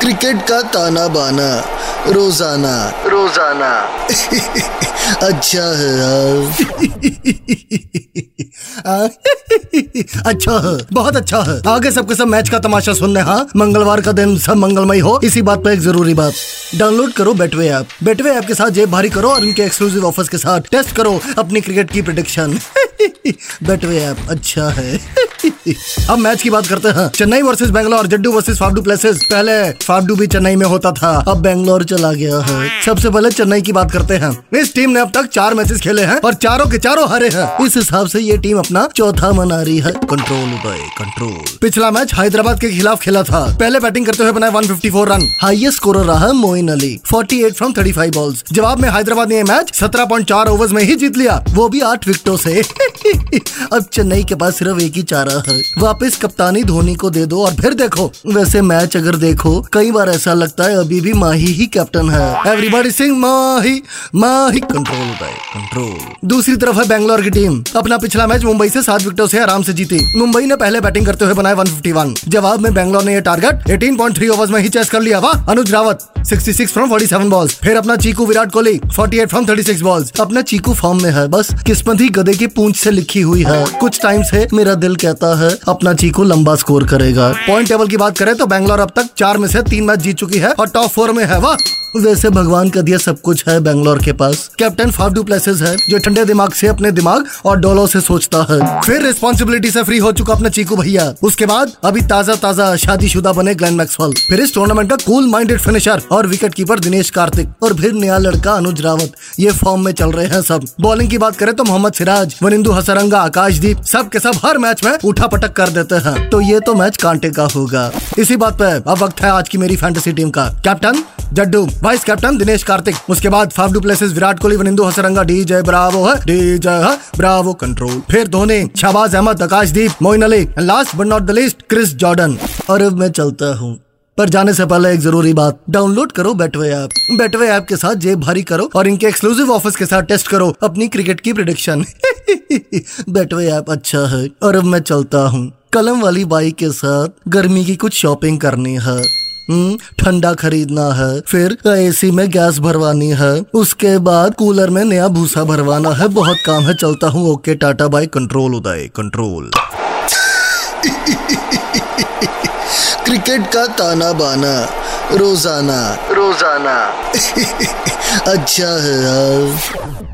Cricket का ताना बाना रोज़ाना। रोज़ाना। अच्छा है यार। अच्छा है बहुत अच्छा है। आगे सबके सब मैच का तमाशा सुनने हाँ? मंगलवार का दिन सब मंगलमय हो इसी बात पर एक ज़रूरी बात। डाउनलोड करो बेटवे ऐप बेटवे ऐप के साथ जेब भारी करो और इनके एक्सक्लूसिव ऑफर्स के साथ टेस्ट करो अपनी क्रिकेट की प्रिडिक्शन बेटवे ऐप अच्छा है। अब मैच की बात करते हैं। Chennai versus Bangalore Jaddu versus Faf du Plessis पहले फाफडू भी चेन्नई में होता था अब बैंगलोर चला गया है। सबसे पहले चेन्नई की बात करते हैं। इस टीम ने अब तक चार मैचेस खेले हैं और चारों के चारों हारे हैं। इस हिसाब से ये टीम अपना चौथा मना रही है। कंट्रोल उदय कंट्रोल पिछला मैच हैदराबाद के खिलाफ खेला था। पहले बैटिंग करते हुए बनाए 154 रन हाईएस्ट स्कोरर रहा मोइन अली। 48 फ्रॉम 35 बॉल्स जवाब में हैदराबाद ने मैच 17.4 ओवर्स में ही जीत लिया। वो भी आठ विकेटों से। अब चेन्नई के पास सिर्फ़ एक ही चारा है। वापस कप्तानी धोनी को दे दो और फिर देखो। वैसे मैच अगर देखो, कई बार ऐसा लगता है अभी भी माही ही कैप्टन है। Everybody sing Mahi Mahi. Control control दूसरी तरफ़ है बैंगलोर की टीम। अपना पिछला मैच मुंबई से सात विकेटों से आराम से जीती। मुंबई ने पहले बैटिंग करते हुए बनाए 151 जवाब में बैंगलोर ने ये टारगेट 18.3 ओवर्स में ही चेस कर लिया। वाह, अनुज रावत। 66 फ्रॉम 47 बॉल्स फिर अपना चीकू विराट कोहली 48 फ्रॉम 36 बॉल्स अपना चीकू फॉर्म में है, बस। किस्मत ही गधे की पूंछ से लिखी हुई है। कुछ टाइम से मेरा दिल कहता है, अपना चीकू लंबा स्कोर करेगा। पॉइंट टेबल की बात करें तो बैंगलोर अब तक चार में से तीन मैच जीत चुकी है और टॉप फोर में है, वाह। वैसे भगवान का दिया सब कुछ है बैंगलोर के पास। कैप्टन फाफडू प्लेसेस है, जो ठंडे दिमाग से अपने दिमाग और डोलों से सोचता है। फिर रिस्पॉन्सिबिलिटी से फ्री हो चुका अपना चीकू भैया। उसके बाद अभी ताज़ा ताज़ा शादीशुदा बने ग्लैन मैक्सवेल फिर इस टूर्नामेंट का कूल माइंडेड फिनिशर और विकेट कीपर दिनेश कार्तिक। और फिर नया लड़का अनुज रावत। ये फॉर्म में चल रहे हैं सब। बॉलिंग की बात करें तो मोहम्मद सिराज, वनिंदु हसरंगा, आकाशदीप, सब के सब हर मैच में उठा पटक कर देते हैं। तो ये तो मैच कांटे का होगा। इसी बात पे अब वक्त है आज की मेरी फैंटेसी टीम का। Captain Jaddu vice captain Dinesh Karthik. उसके बाद Faf du Plessis Virat Kohli, Wanindu Hasaranga D J Bravo है डी जय है, ब्रावो कंट्रोल फिर Dhoni, Shahbaz Ahmed, Akashdeep, Moeen Ali last but not the least Chris Jordan और अब मैं चलता हूँ। पर जाने से पहले एक ज़रूरी बात डाउनलोड करो बेटवे ऐप बेटवे ऐप के साथ जेब भारी करो और इनके एक्सक्लूसिव ऑफर्स के साथ टेस्ट करो अपनी क्रिकेट की प्रिडिक्शन बेटवे ऐप अच्छा है। और अब मैं चलता हूँ। कलम वाली बाइक के साथ गर्मी की कुछ शॉपिंग करनी है। ठंडा खरीदना है। फिर एसी में गैस भरवानी है। उसके बाद कूलर में नया भूसा भरवाना है। बहुत काम है चलता हूँ। Okay tata bye control Uday control cricket का ताना बाना रोज़ाना। रोज़ाना। अच्छा है यार।